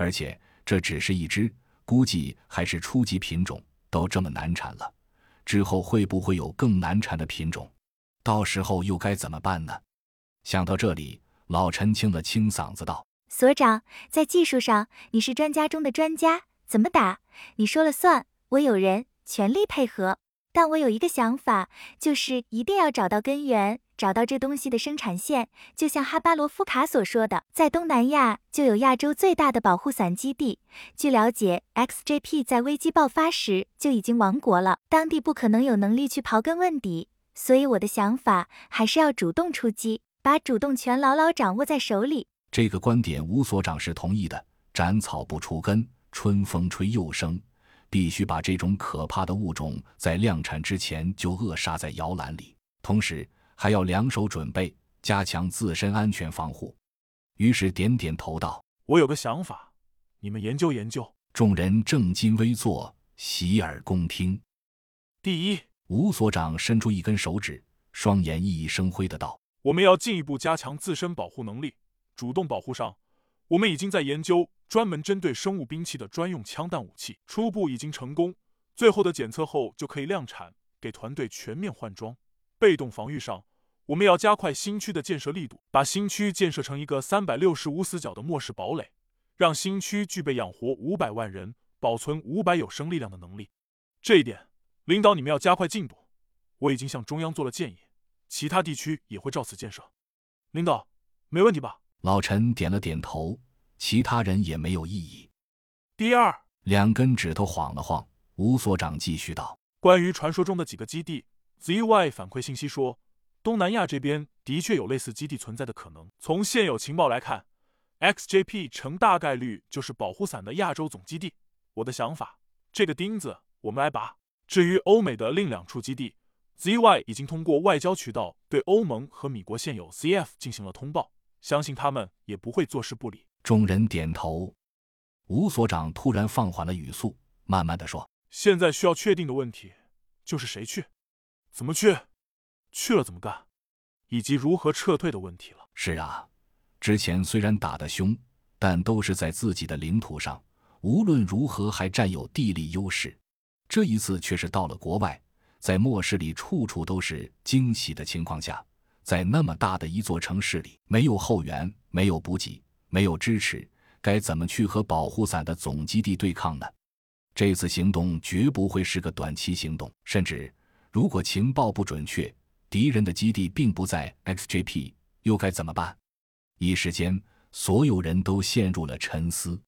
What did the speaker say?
而且这只是一只，估计还是初级品种，都这么难产了，之后会不会有更难产的品种？到时候又该怎么办呢？想到这里，老陈清了清嗓子道：“所长，在技术上你是专家中的专家，怎么打你说了算，我有人，全力配合。但我有一个想法，就是一定要找到根源，找到这东西的生产线。就像哈巴罗夫卡所说的，在东南亚就有亚洲最大的保护伞基地。据了解，XJP 在危机爆发时就已经亡国了，当地不可能有能力去刨根问底。所以我的想法还是要主动出击。”把主动权牢牢掌握在手里，这个观点吴所长是同意的。斩草不除根，春风吹又生，必须把这种可怕的物种在量产之前就扼杀在摇篮里，同时还要两手准备，加强自身安全防护。于是点点头道：“我有个想法，你们研究研究。”众人正襟危坐，洗耳恭听。第一，吴所长伸出一根手指，双眼熠熠生辉的道。我们要进一步加强自身保护能力。主动保护上，我们已经在研究专门针对生物兵器的专用枪弹武器，初步已经成功。最后的检测后就可以量产，给团队全面换装。被动防御上，我们要加快新区的建设力度，把新区建设成一个三百六十无死角的末世堡垒，让新区具备养活五百万人、保存五百有生力量的能力。这一点，领导你们要加快进度。我已经向中央做了建议。其他地区也会照此建设，领导，没问题吧？老陈点了点头，其他人也没有异议。第二，两根指头晃了晃，吴所长继续道：“关于传说中的几个基地，ZY 反馈信息说，东南亚这边的确有类似基地存在的可能。从现有情报来看，XJP 成大概率就是保护伞的亚洲总基地。我的想法，这个钉子我们来拔。至于欧美的另两处基地。” ZY 已经通过外交渠道对欧盟和米国现有 CF 进行了通报，相信他们也不会坐视不理。众人点头。吴所长突然放缓了语速，慢慢的说：“现在需要确定的问题就是谁去，怎么去，去了怎么干，以及如何撤退的问题了。”是啊，之前虽然打得凶，但都是在自己的领土上，无论如何还占有地利优势。这一次却是到了国外。在末世里，处处都是惊喜的情况下，在那么大的一座城市里，没有后援，没有补给，没有支持，该怎么去和保护伞的总基地对抗呢？这次行动绝不会是个短期行动，甚至如果情报不准确，敌人的基地并不在 XGP，又该怎么办？一时间，所有人都陷入了沉思。